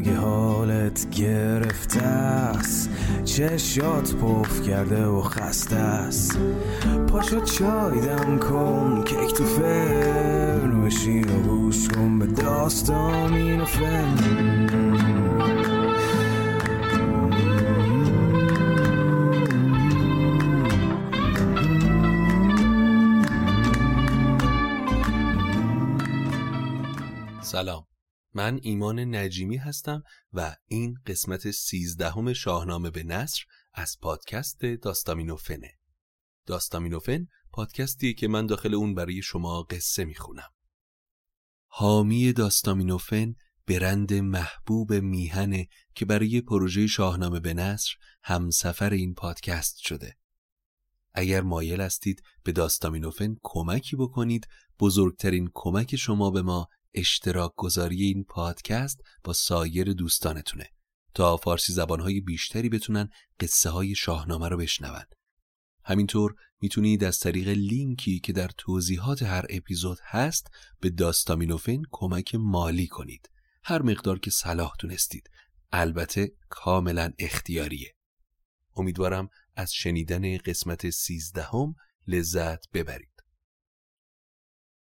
اگه حالت گرفته است چشات پف کرده و خسته است. پاشو چای دم کن کیک تو فرن بشین و گوش کن به داستان این سلام. من ایمان نجیمی هستم و این قسمت سیزدهم شاهنامه به نصر از پادکست داستامینوفنه داستامینوفن پادکستی که من داخل اون برای شما قصه می‌خونم. حامی داستامینوفن برند محبوب میهنه که برای پروژه شاهنامه به نصر همسفر این پادکست شده. اگر مایل هستید به داستامینوفن کمکی بکنید بزرگترین کمک شما به ما اشتراک گذاری این پادکست با سایر دوستانتونه. تا فارسی زبانهای بیشتری بتونن قصه های شاهنامه رو بشنون. همینطور می‌تونید از طریق لینکی که در توضیحات هر اپیزود هست به داستامینوفن کمک مالی کنید. هر مقدار که صلاح دونستید البته کاملا اختیاریه. امیدوارم از شنیدن قسمت سیزدهم لذت ببرید.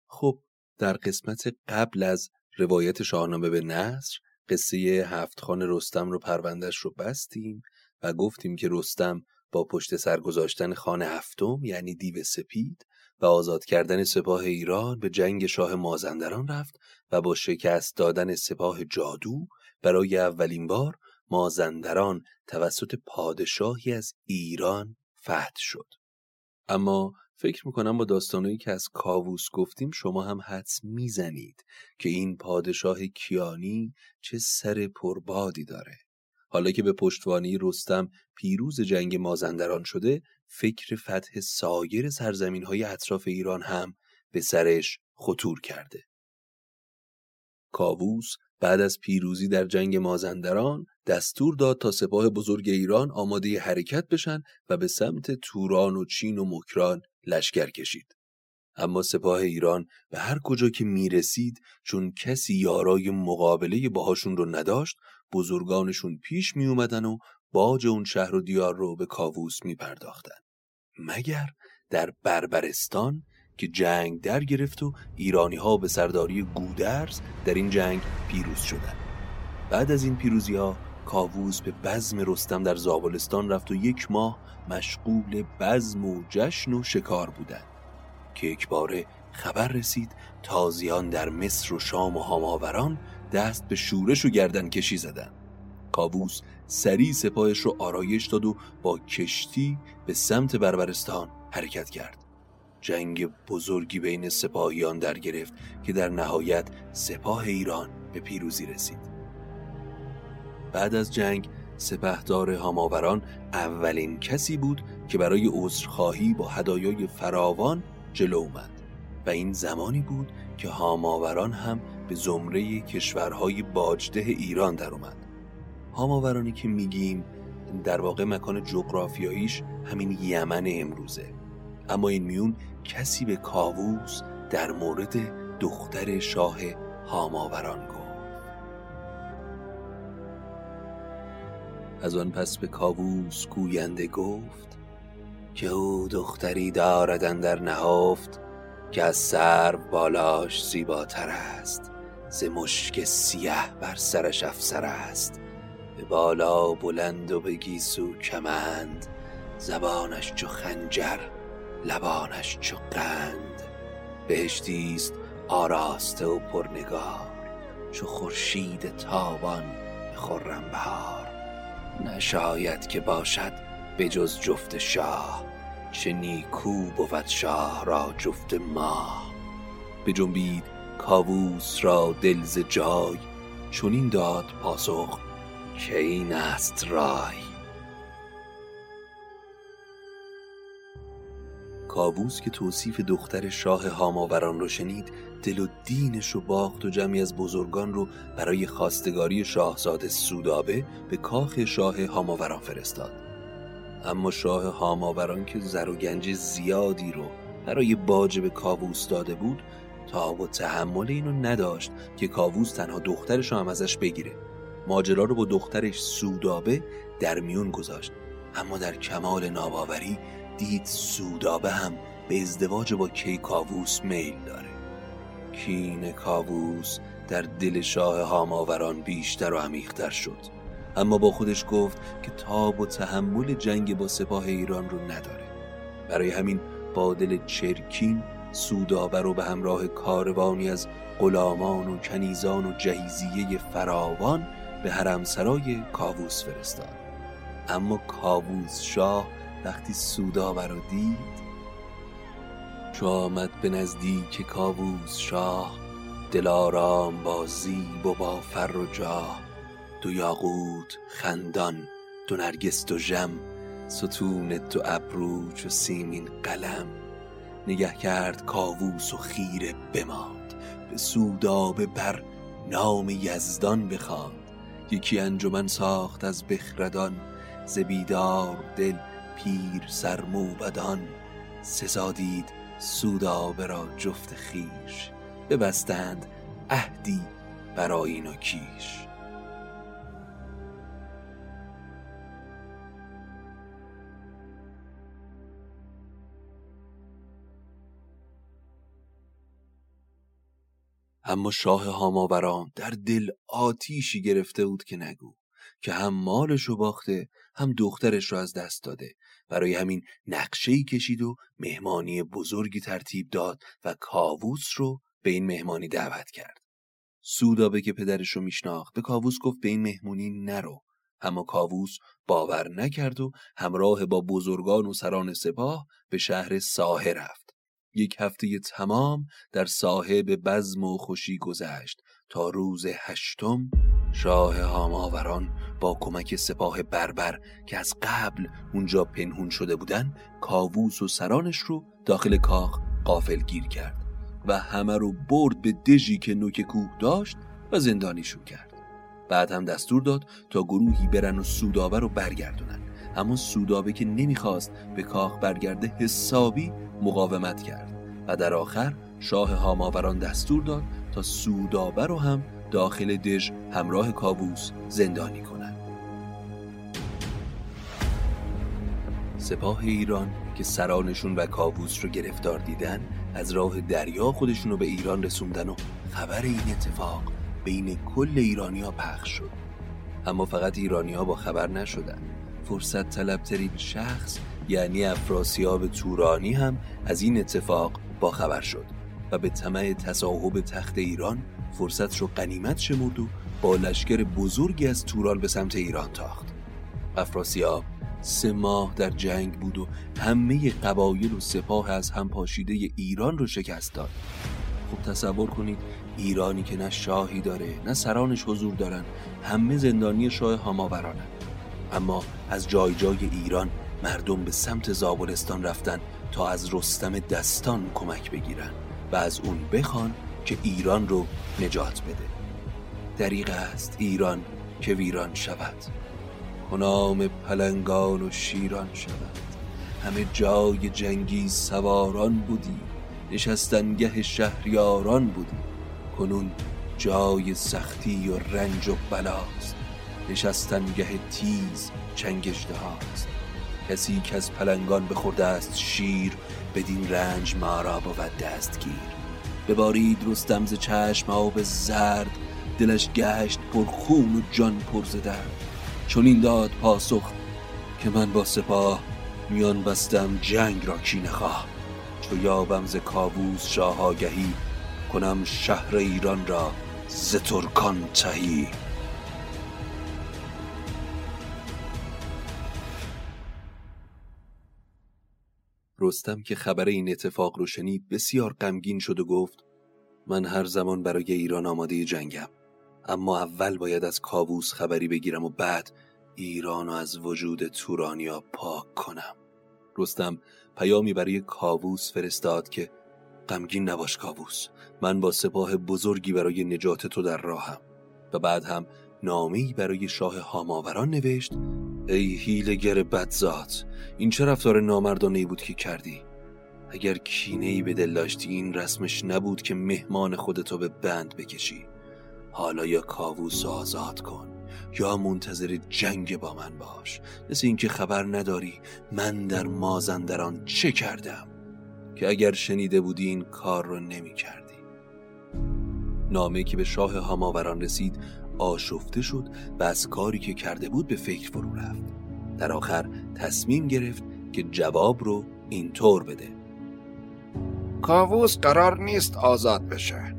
خب در قسمت قبل از روایت شاهنامه به نصر قصه هفت خان رستم رو پروندش رو بستیم و گفتیم که رستم با پشت سر گذاشتن خان هفتم یعنی دیو سپید و آزاد کردن سپاه ایران به جنگ شاه مازندران رفت و با شکست دادن سپاه جادو برای اولین بار مازندران توسط پادشاهی از ایران فتح شد. اما فکر می‌کنم با داستانهایی که از کاووس گفتیم شما هم حدس می‌زنید که این پادشاه کیانی چه سر پربادی داره. حالا که به پشتوانی رستم پیروز جنگ مازندران شده فکر فتح سایر سرزمین های اطراف ایران هم به سرش خطور کرده کاووس بعد از پیروزی در جنگ مازندران دستور داد تا سپاه بزرگ ایران آماده حرکت بشن و به سمت توران و چین و مکران لشکر کشید. اما سپاه ایران به هر کجا که می رسید چون کسی یارای مقابله باهاشون رو نداشت بزرگانشون پیش می اومدن و باج اون شهر و دیار رو به کاووس می پرداختن. مگر در بربرستان که جنگ در گرفت و ایرانی ها به سرداری گودرز در این جنگ پیروز شدند. بعد از این پیروزی ها کاووس به بزم رستم در زابلستان رفت و یک ماه مشغول بزم و جشن و شکار بودند که یک باره خبر رسید تازیان در مصر و شام و هاماوران دست به شورش و گردن کشی زدن. کاووس سریع سپاهش رو آرایش داد و با کشتی به سمت بربرستان حرکت کرد. جنگ بزرگی بین سپاهیان در گرفت که در نهایت سپاه ایران به پیروزی رسید. بعد از جنگ سپهدار هاماوران اولین کسی بود که برای عذرخواهی با هدایای فراوان جلو اومد و این زمانی بود که هاماوران هم به زمره کشورهای باجده ایران در اومد. هاماورانی که میگیم در واقع مکان جغرافیاییش همین یمن امروزه. اما این میون کسی به کاووس در مورد دختر شاه هاماوران گفت. از آن پس به کاووس گوینده گفت که او دختری داردن در نهافت که از سر بالاش زیباتر است. ز مشک سیه بر سرش افسر است. به بالا بلند و به گیسو کمند. زبانش چو خنجر لبانش چو قند. بهشتیست آراسته و پرنگار. چو خورشید تابان به خرم بهار. نشاید که باشد به جز جفت شاه. چه نیکو بود شاه را جفت ماه. به جنبید کاووس را دلز جای چونین داد پاسخ که این است رای. کاووس که توصیف دختر شاه هاماوران رو شنید دل و دینش رو باخت و جمعی از بزرگان رو برای خواستگاری شاهزاده سودابه به کاخ شاه هاماوران فرستاد. اما شاه هاماوران که زر و گنج زیادی رو برای باج به کاووس داده بود تاب و تحمل اینو نداشت که کاووس تنها دخترش هم ازش بگیره. ماجرا رو با دخترش سودابه در میون گذاشت. اما در کمال ناباوری دید سودابه هم به ازدواج با کیکاووس میل داره. کین کاووس در دل شاه هاماوران بیشتر و عمیقتر شد. اما با خودش گفت که تاب و تحمل جنگ با سپاه ایران رو نداره. برای همین با دل چرکین سودابه رو به همراه کاروانی از غلامان و کنیزان و جهیزیه فراوان به حرمسرای کاووس فرستاد. اما کاووس شاه وقتی سودابه رو دید چو آمد به نزدیک کاووس شاه دلارام با زیب و با فر و جاه دو یاقوت خندان دو نرگس دو ژم ستون دو ابرو چو سیمین قلم. نگه کرد کاووس و خیره بماند. به سودابه بر نام یزدان بخواند. یکی انجمن ساخت از بخردان ز بیدار دل پیر سر موبدان. سزا دید سودابه را جفت خیش ببستند عهدی بر آیین و کیش اما شاه هاماوران در دل آتیشی گرفته بود که نگو که هم مالش رو باخته هم دخترش رو از دست داده. برای همین نقشه‌ای کشید و مهمانی بزرگی ترتیب داد و کاووس رو به این مهمانی دعوت کرد. سودابه که پدرش رو میشناخت به کاووس گفت به این مهمونی نرو. اما کاووس باور نکرد و همراه با بزرگان و سران سپاه به شهر ساحه رفت. یک هفته تمام در ساحه به بزم و خوشی گذشت تا روز هشتم شاه هاماوران با کمک سپاه بربر که از قبل اونجا پنهون شده بودن کاووس و سرانش رو داخل کاخ قافل گیر کرد و همه رو برد به دژی که نوک کوه داشت و زندانیشون کرد. بعد هم دستور داد تا گروهی برن و سودابه رو برگردونن. اما سودابه که نمی‌خواست به کاخ برگرده حسابی مقاومت کرد و در آخر شاه هاماوران دستور داد تا سودابه رو هم داخل دژ همراه کابوس زندانی کنند. سپاه ایران که سرانشون و کابوس رو گرفتار دیدن از راه دریا خودشون رو به ایران رسوندن و خبر این اتفاق بین کل ایرانیا پخش شد اما فقط ایرانیا با خبر نشدن فرصت طلبترین شخص یعنی افراسیاب تورانی هم از این اتفاق با خبر شد و به طمع تصاحب تخت ایران فرصت رو قنیمت شمرد و با لشکر بزرگی از توران به سمت ایران تاخت. افراسیاب سه ماه در جنگ بود و همه قبایل و سپاه از هم پاشیده ایران رو شکست داد. خب تصور کنید ایرانی که نه شاهی داره نه سرانش حضور دارن همه زندانی شاه هاماورانن اما از جای جای ایران مردم به سمت زابلستان رفتن تا از رستم دستان کمک بگیرن و از اون بخوان که ایران رو نجات بده. دریغ است ایران که ویران شود. کنام پلنگان و شیران شود. همه جای جنگی سواران بودی. نشستنگه شهریاران بودی. کنون جای سختی و رنج و بلاست. نشستنگه تیز چنگشته هاست کسی که از پلنگان بخورده است شیر بدین رنج ما را بود دستگیر. ببارید رستم ز چشم آب زرد دلش گشت پر خون و جان پر ز درد. چون این داد پاسخ که من با سپاه میان بستم جنگ را کی نخواه. چو یابم ز کاووس شاه آگهی کنم شهر ایران را ز ترکان تهی. رستم که خبر این اتفاق رو شنید بسیار غمگین شد و گفت من هر زمان برای ایران آماده جنگم اما اول باید از کاووس خبری بگیرم و بعد ایران از وجود تورانیا پاک کنم. رستم پیامی برای کاووس فرستاد که غمگین نباش کاووس من با سپاه بزرگی برای نجات تو در راهم. و بعد هم نامه‌ای برای شاه هاماوران نوشت ای هیلگر بدزاد این چه رفتار نامردانه بود که کردی؟ اگر کینه ای به دل داشتی این رسمش نبود که مهمان خودتو به بند بکشی. حالا یا کاووس آزاد کن یا منتظر جنگ با من باش. مثل اینکه خبر نداری من در مازندران چه کردم که اگر شنیده بودی این کار رو نمی کردی نامه که به شاه هاماوران رسید آشفته شد و از کاری که کرده بود به فکر فرو رفت. در آخر تصمیم گرفت که جواب رو اینطور بده. کاووس قرار نیست آزاد بشه.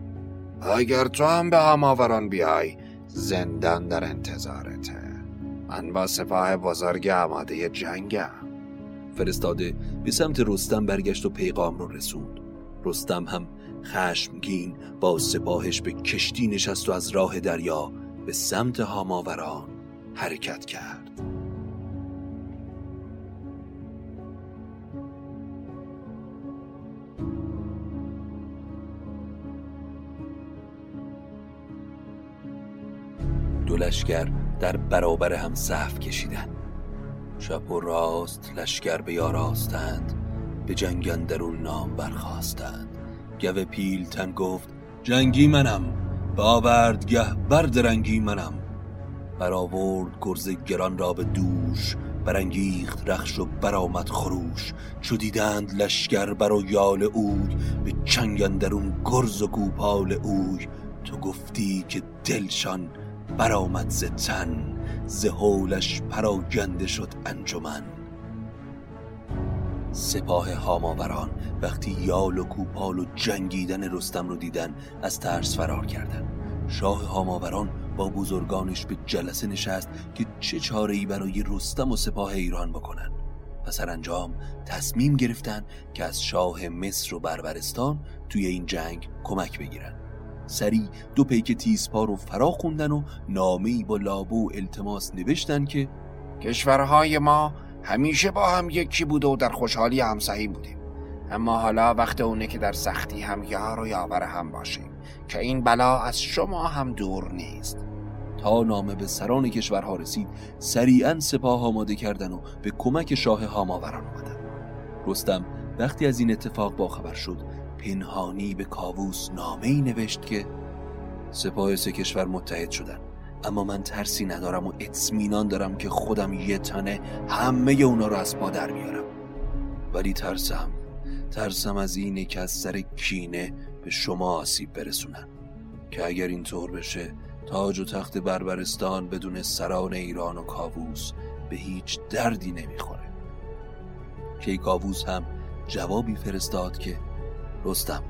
اگر تو هم به هماوران بیای زندان در انتظارته. من با سپاه بزرگ آماده جنگم. فرستاده به سمت رستم برگشت و پیغام رو رسوند. رستم هم خشمگین با سپاهش به کشتی نشست و از راه دریا به سمت هاماوران حرکت کرد. دو در برابر هم صف کشیدن چپ و راست لشکر به یاراستند به جنگ اندرون نام برخواستند گوه پیلتن گفت جنگی منم. باوردگه بردرنگی منم. برآورد گرز گران را به دوش برانگیخت رخش و برآمد خروش. چو دیدند لشکر بر و یال اوی به چنگ اندرون گرز و گوپال اوی. تو گفتی که دلشان برآمد ز تن ز هولش پراگنده شد انجمن. سپاه هاماوران وقتی یال و کوپال و جنگیدن رستم رو دیدن از ترس فرار کردن. شاه هاماوران با بزرگانش به جلسه نشست که چه چاره ای برای رستم و سپاه ایران بکنن. و سرانجام تصمیم گرفتن که از شاه مصر و بربرستان توی این جنگ کمک بگیرن. سری دو پیک تیزپا رو فرا خوندن و نامه‌ای با لابو التماس نوشتن که کشورهای ما همیشه با هم یکی بوده و در خوشحالی هم سهیم بودیم. اما حالا وقت اونه که در سختی هم یار و یاور هم باشیم که این بلا از شما هم دور نیست. تا نامه به سران کشورها رسید سریعا سپاه آماده کردن و به کمک شاه هاماوران آمدن. رستم وقتی از این اتفاق باخبر شد پنهانی به کاووس نامه ای نوشت که سپاه سه کشور متحد شدن. اما من ترسی ندارم و اطمینان دارم که خودم یه تنه همه اونا رو از پا در میارم. ولی ترسم ترسم از اینه که از سر کینه به شما آسیب برسونن. که اگر اینطور بشه تاج و تخت بربرستان بدون سران ایران و کاووس به هیچ دردی نمی‌خوره. کیکاووس هم جوابی فرستاد که رستم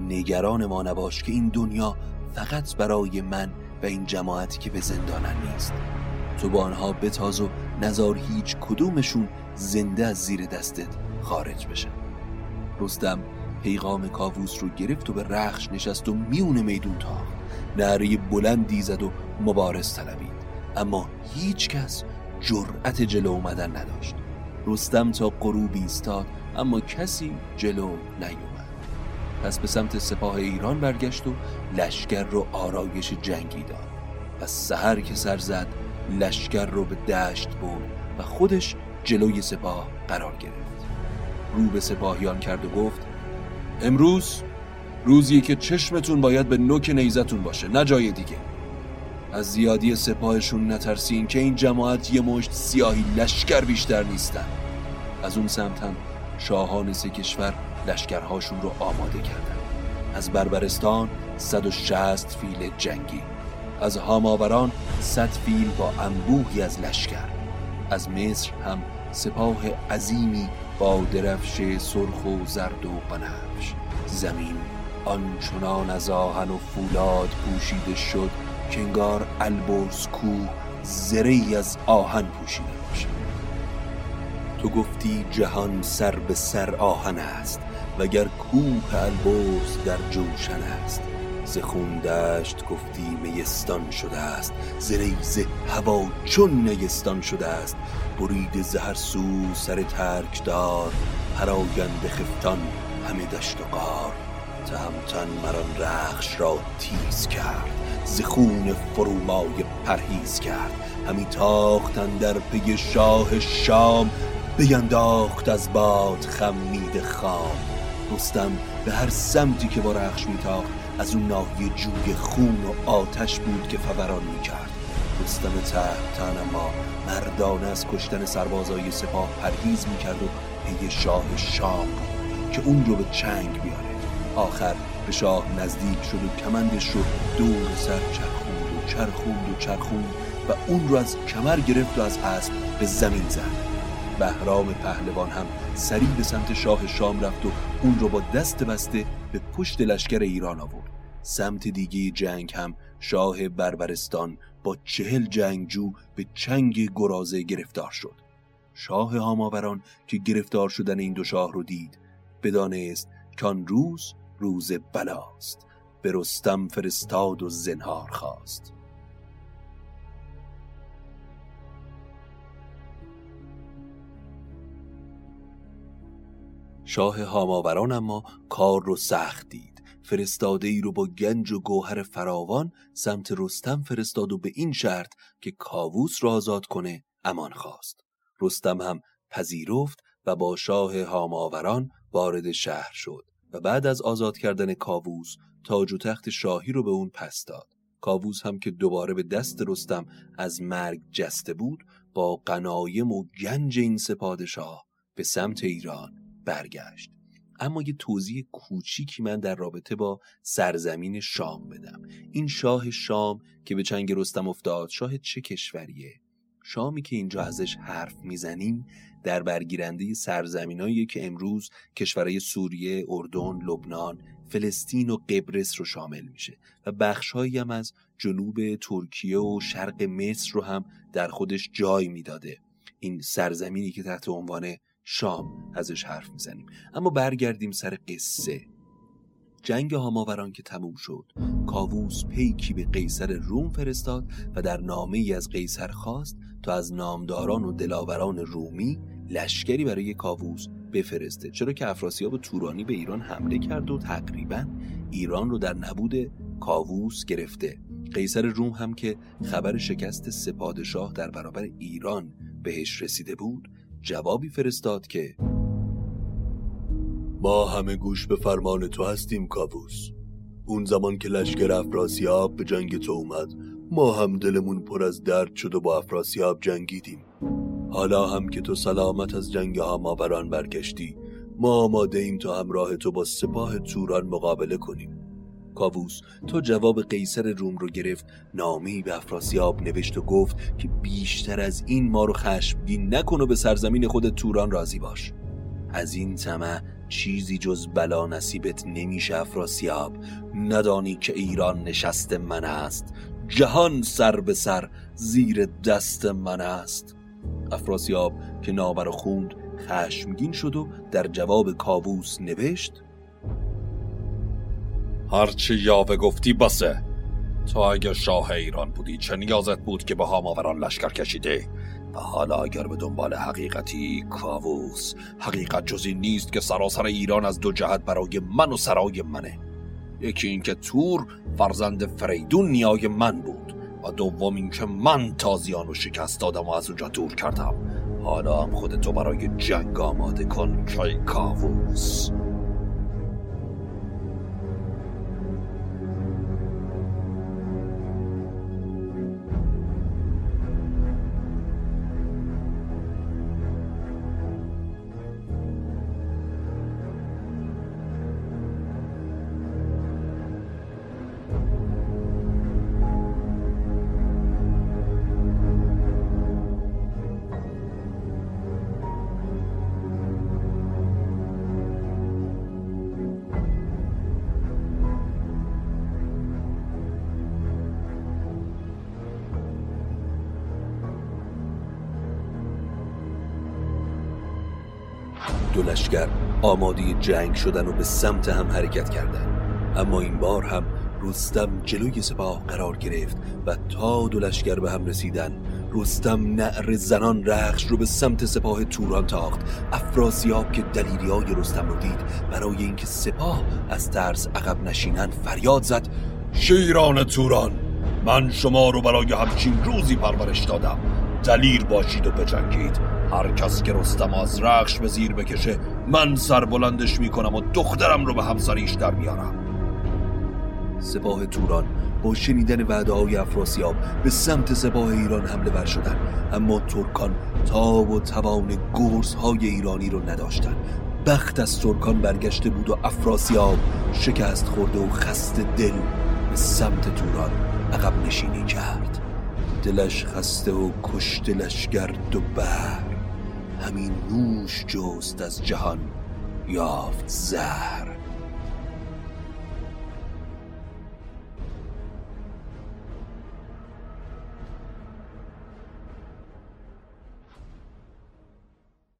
نگران ما نباش که این دنیا فقط برای من و این جماعتی که به زندانن نیست. تو با آنها بتاز و نزار هیچ کدومشون زنده از زیر دستت خارج بشن رستم پیغام کاووس رو گرفت و به رخش نشست و میون میدون تاخت. نعره بلندی زد و مبارز طلبید. اما هیچ کس جرأت جلو اومدن نداشت. رستم تا غروب ایستاد اما کسی جلو نیومد. پس به سمت سپاه ایران برگشت و لشکر رو آرایش جنگی داد و سهر که سر زد لشکر رو به دشت برد و خودش جلوی سپاه قرار گرفت. رو به سپاهیان کرد و گفت امروز روزیه که چشمتون باید به نوک نیزتون باشه نه جای دیگه. از زیادی سپاهشون نترسین که این جماعت یه مشت سیاهی لشکر بیشتر نیستن. از اون سمت هم شاهان سه کشور لشکرهاشون رو آماده کردن. از بربرستان 160 فیل جنگی. از هاماوران 100 فیل با انبوهی از لشکر. از مصر هم سپاه عظیمی با درفش سرخ و زرد و بنفش. زمین آنچنان از آهن و فولاد پوشیده شد که انگار البرز کوه زری از آهن پوشیده. تو گفتی جهان سر به سر آهن است وگر کوه البرز در جوشن است. ز خون دشت گفتی میستان شده است ز ریز هوا چون نیستان شده است. برید زهر سو سر ترک دار پراگنده خفتان همه دشت و غار. تهمتن مران رخش را تیز کرد ز خون فرومای پرهیز کرد. همی تاختن در پی شاه شام بینداخت از باد خمید خام. رستم به هر سمتی که با رخش میتاخت از اون ناحیه جوی خون و آتش بود که فوران می‌کرد. رستم تهمتن اما مردانه از کشتن سربازای سپاه پرهیز می‌کرد و پی شاه شام که اون رو به چنگ بیاره آخر به شاه نزدیک شد و کمندش رو دور سر چرخوند و چرخوند و چرخوند و اون رو از کمر گرفت و از اسب به زمین زد. بهرام پهلوان هم سریع به سمت شاه شام رفت و اون رو با دست بسته به پشت لشکر ایران آورد. سمت دیگه جنگ هم شاه بربرستان با چهل جنگجو به چنگ گرازه گرفتار شد. شاه هاماوران که گرفتار شدن این دو شاه رو دید بدانست کان روز روز بلاست به رستم فرستاد و زنهار خواست. شاه هاماوران اما کار رو سخت دید. فرستاده ای رو با گنج و گوهر فراوان سمت رستم فرستاد و به این شرط که کاووس را آزاد کنه امان خواست. رستم هم پذیرفت و با شاه هاماوران وارد شهر شد و بعد از آزاد کردن کاووس تاج و تخت شاهی رو به اون پس داد. کاووس هم که دوباره به دست رستم از مرگ جسته بود با قنایم و گنج این سپادشاه به سمت ایران برگشت. اما یه توضیح کوچیکی من در رابطه با سرزمین شام بدم. این شاه شام که به چنگ رستم افتاد شاه چه کشوریه؟ شامی که اینجا ازش حرف می‌زنیم در برگیرنده سرزمینایی که امروز کشورهای سوریه، اردن، لبنان، فلسطین و قبرس رو شامل میشه و بخشهایی هم از جنوب ترکیه و شرق مصر رو هم در خودش جای می‌داده. این سرزمینی که تحت عنوان شام ازش حرف می‌زنیم. اما برگردیم سر قصه. جنگ هاماوران که تموم شد کاووس پیکی به قیصر روم فرستاد و در نامه ای از قیصر خواست تا از نامداران و دلاوران رومی لشکری برای کاووس بفرسته چرا که افراسیاب تورانی به ایران حمله کرد و تقریبا ایران رو در نبود کاووس گرفته. قیصر روم هم که خبر شکست سپادشاه در برابر ایران بهش رسیده بود جوابی فرستاد که ما همه گوش به فرمان تو هستیم کاووس. اون زمان که لشکر افراسیاب به جنگ تو اومد ما هم دلمون پر از درد شد و با افراسیاب جنگیدیم. حالا هم که تو سلامت از جنگ هاماوران برگشتی ما آماده ایم تا همراه تو با سپاه توران مقابله کنیم. کاووس. تو جواب قیصر روم رو گرفت نامی به افراسیاب نوشت و گفت که بیشتر از این ما رو خشمگین نکن و به سرزمین خود توران راضی باش. از این طمع چیزی جز بلا نصیبت نمیشه افراسیاب. ندانی که ایران نشست من است. جهان سر به سر زیر دست من است. افراسیاب که نابر خوند خشمگین شد و در جواب کاووس نوشت هرچی یاوه گفتی بسه. تو اگه شاه ایران بودی چه نیازت بود که به هاماوران لشکر کشیده؟ و حالا اگر به دنبال حقیقتی کاووس حقیقت جزی نیست که سراسر ایران از دو جهت برای من و سرای منه. یکی اینکه تور فرزند فریدون نیای من بود و دوم اینکه من تازیان رو شکست دادم و از اونجا دور کردم. حالا هم خودتو برای جنگ آماده کن که کاووس. آماده جنگ شدن و به سمت هم حرکت کردند اما این بار هم رستم جلوی سپاه قرار گرفت و تا دو لشکر به هم رسیدن رستم نعر زنان رخش رو به سمت سپاه توران تاخت. افراسیاب که دلیری های رستم رو دید برای اینکه سپاه از ترس عقب نشینن فریاد زد شیران توران من شما رو برای همچین روزی پرورش دادم. دلیر باشید و بجنگید. هر کس که رستم از رخش به زیر بکشه من سر بلندش می‌کنم و دخترم رو به همسریش در میارم. سپاه توران با شنیدن وعده های افراسیاب به سمت سپاه ایران حمله ور شدن اما ترکان تاب و توان گرز های ایرانی رو نداشتن بخت از ترکان برگشته بود و افراسیاب شکست خورده و خست دل به سمت توران عقب نشینی کرد. دلش خسته و کشت لشگرد و بر همین نوش جست از جهان یافت زهر.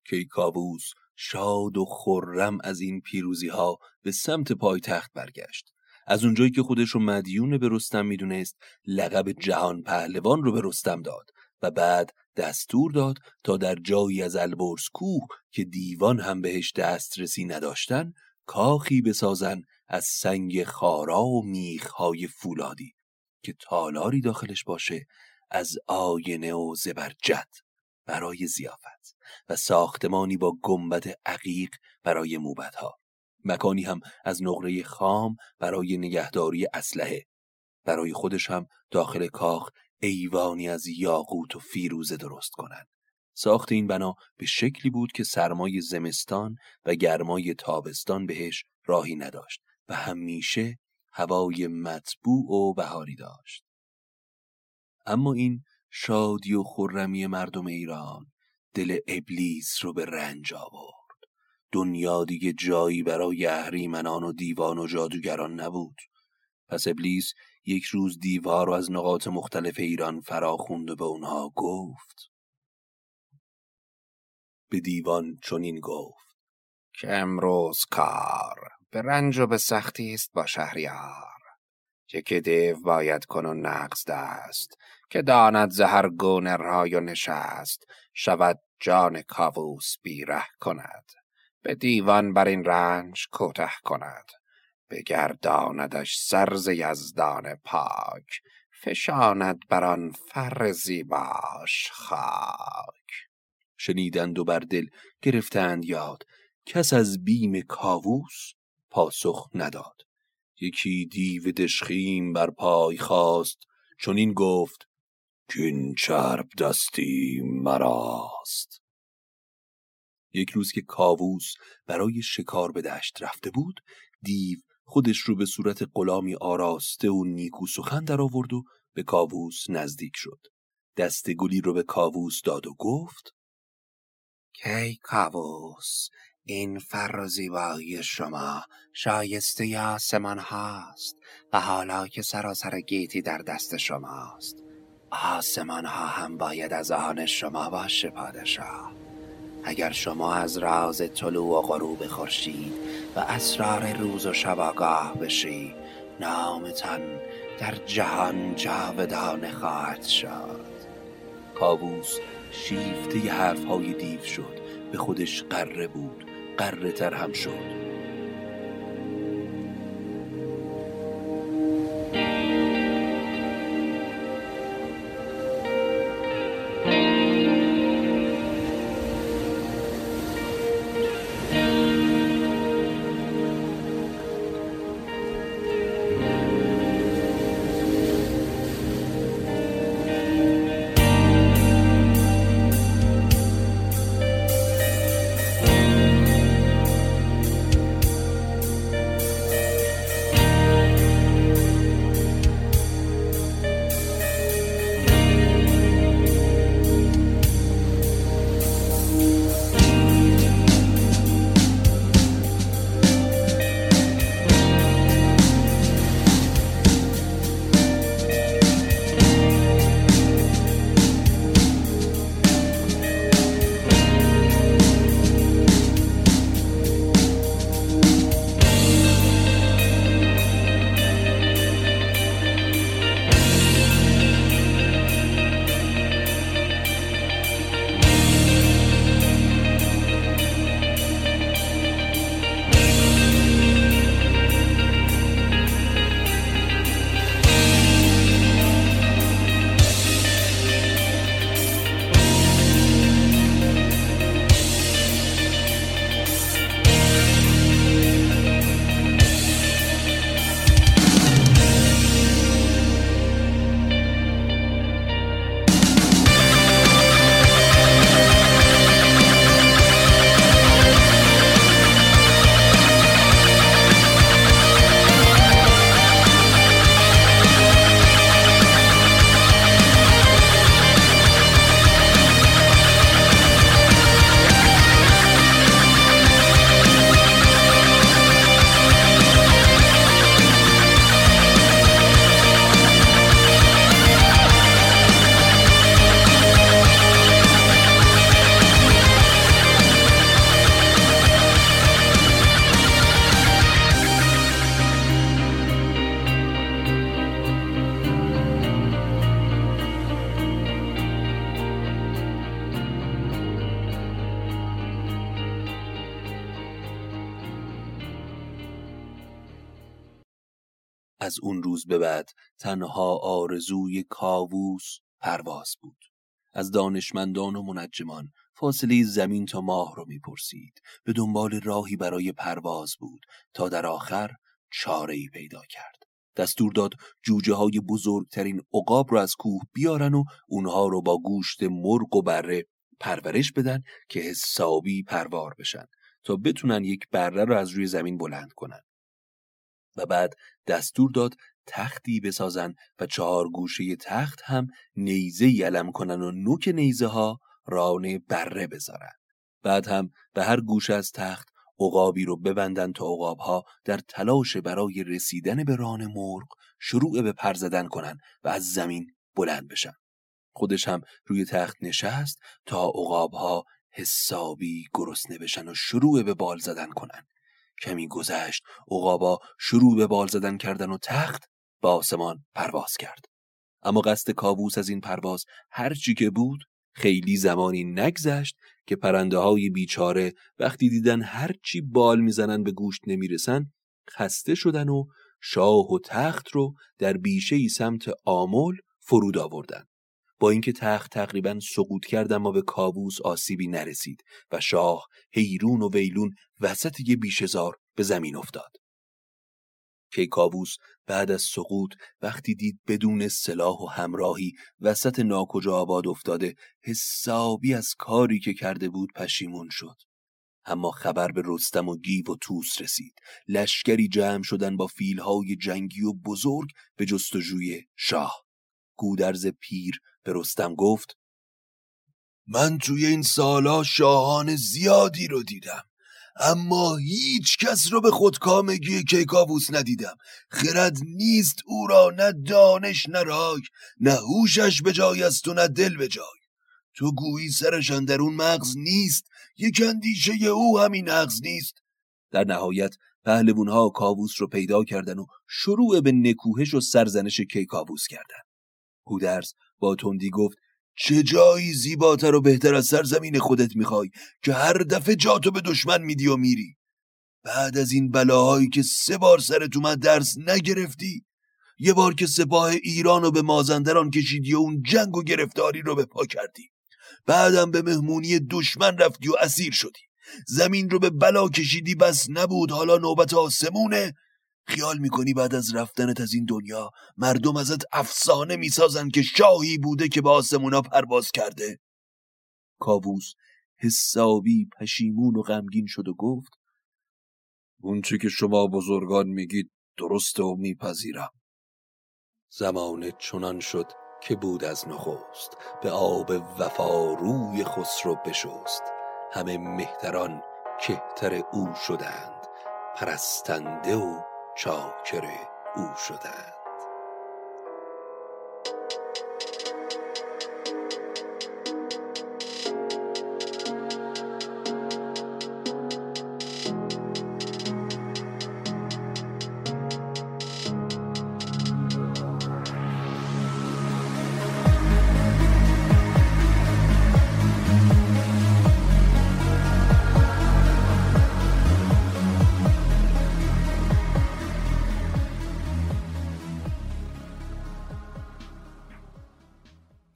کیکاووس شاد و خرم از این پیروزی ها به سمت پایتخت برگشت. از اونجایی که خودش رو مدیون به رستم می‌دونست لقب جهان پهلوان رو به رستم داد و بعد دستور داد تا در جایی از البرز کوه که دیوان هم بهش دسترسی نداشتن کاخی بسازن از سنگ خارا و میخهای فولادی که تالاری داخلش باشه از آینه و زبرجد برای زیافت و ساختمانی با گنبد عقیق برای موبدها. مکانی هم از نقره خام برای نگهداری اسلحه. برای خودش هم داخل کاخ ایوانی از یاقوت و فیروزه درست کنند. ساخت این بنا به شکلی بود که سرمای زمستان و گرمای تابستان بهش راهی نداشت و همیشه هوای مطبوع و بهاری داشت. اما این شادی و خرمی مردم ایران دل ابلیس رو به رنج آورد. دنیا دیگه جایی برای اهریمنان و دیوان و جادوگران نبود. پس ابلیس یک روز دیوار رو از نقاط مختلف ایران فرا خوند و به اونها گفت. به دیوان چنین گفت. که امروز کار به رنج و به سختی است با شهریار. که دیو باید کن و نقص دست که داند زهر گونه رای و نشست. شود جان کاووس بیره کند به دیوان بر این رنج کوته کند. بگرداندش سرز یزدان پاک فشاند بر آن فر زیباش خاک. شنیدند و بر دل گرفتند یاد کس از بیم کاووس پاسخ نداد. یکی دیو دشخیم بر پای خواست چون این گفت کین چرب دستی مراست. یک روز که کاووس برای شکار به دشت رفته بود دیو خودش رو به صورت غلامی آراسته و نیکو سخن در آورد و به کاووس نزدیک شد. دست گلی رو به کاووس داد و گفت کی کاووس این فر و زیبایی شما شایسته آسمان هاست و حالا که سراسر گیتی در دست شماست. آسمان ها هم باید از آن شما باشه پادشاه. اگر شما از راز طلوع و غروب خورشید و اسرار روز و شب آگاه بشی نامتان در جهان جاودانه خواهد شد. کاووس شیفته حرف های دیو شد به خودش قره بود قره تر هم شد. به بعد تنها آرزوی کاووس پرواز بود. از دانشمندان و منجمان فاصله زمین تا ماه رو می‌پرسید. به دنبال راهی برای پرواز بود تا در آخر چاره ای پیدا کرد. دستور داد جوجه های بزرگترین عقاب رو از کوه بیارن و اونها رو با گوشت مرغ و بره پرورش بدن که حسابی پروار بشن تا بتونن یک بره رو از روی زمین بلند کنن. و بعد دستور داد تختی بسازن و چهار گوشه تخت هم نیزه علم کنن و نوک نیزه ها رانه بره بذارن. بعد هم به هر گوشه از تخت عقابی رو ببندن تا عقاب ها در تلاش برای رسیدن به ران مرغ شروع به پر زدن کنن و از زمین بلند بشن. خودش هم روی تخت نشست تا عقاب ها حسابی گرسنه بشن و شروع به بال زدن کنن. کمی گذشت عقابا شروع به بال زدن کردن و تخت به آسمان پرواز کرد اما قصد کاووس از این پرواز هرچی که بود خیلی زمانی نگذشت که پرنده های بیچاره وقتی دیدن هرچی بال می‌زنن به گوشت نمی‌رسن خسته شدن و شاه و تخت رو در بیشه ای سمت آمل فرود آوردن با اینکه تخت تقریبا سقوط کرد اما به کابوس آسیبی نرسید و شاه حیرون و ویلون وسط یه بیشزار به زمین افتاد. کیکاووس بعد از سقوط وقتی دید بدون سلاح و همراهی وسط ناکجا آباد افتاده حسابی از کاری که کرده بود پشیمون شد. اما خبر به رستم و گیو و توس رسید. لشکری جمع شدن با فیلهای جنگی و بزرگ به جستجوی شاه. گودرز پیر به رستم گفت من توی این سالا شاهان زیادی رو دیدم اما هیچ کس را به خودکامگی کیکاووس ندیدم. خرد نیست او را نه دانش نه رای نه هوشش به جای است و نه دل به جای. تو گویی سرشان در اون مغز نیست یک اندیشه او همین نغز نیست. در نهایت پهلوونها کاووس رو پیدا کردن و شروع به نکوهش و سرزنش کیکاووس کردن. هودرز با تندی گفت چه جایی زیباتر و بهتر از سرزمین خودت می‌خوای که هر دفعه جاتو به دشمن میدی و میری. بعد از این بلاهایی که سه بار سرت اومد درس نگرفتی یه بار که سپاه ایران رو به مازندران کشیدی و اون جنگ و گرفتاری رو به پا کردی. بعدم به مهمونی دشمن رفتی و اسیر شدی. زمین رو به بلا کشیدی بس نبود. حالا نوبت آسمونه. خیال می‌کنی بعد از رفتنت از این دنیا مردم ازت افسانه می‌سازن که شاهی بوده که به آسمونا پرواز کرده؟ کاووس حسابی پشیمون و غمگین شد و گفت اون چی که شما بزرگان میگید درسته و میپذیرم. زمان چنان شد که بود از نخست به آب وفا روی خسرو بشست. همه مهتران کهتر او شدند پرستنده و چاکر او شدند.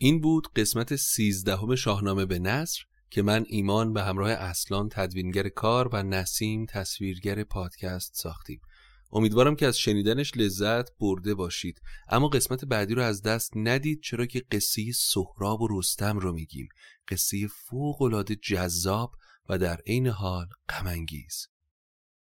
این بود قسمت سیزدهم شاهنامه به نصر که من ایمان به همراه اصلان تدوینگر کار و نسیم تصویرگر پادکست ساختیم. امیدوارم که از شنیدنش لذت برده باشید. اما قسمت بعدی رو از دست ندید چرا که قصه سهراب و رستم رو میگیم. قصه فوق جذاب و در عین حال غم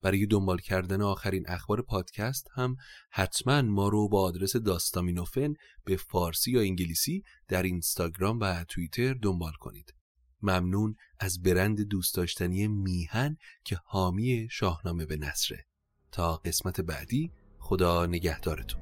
برای دنبال کردن آخرین اخبار پادکست هم حتما ما رو با آدرس داستامینوفن به فارسی یا انگلیسی در اینستاگرام و توییتر دنبال کنید. ممنون از برند دوست داشتنی میهن که حامی شاهنامه به نصره. تا قسمت بعدی خدا نگهدارتون.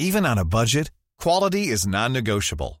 Even on a budget, quality is non-negotiable.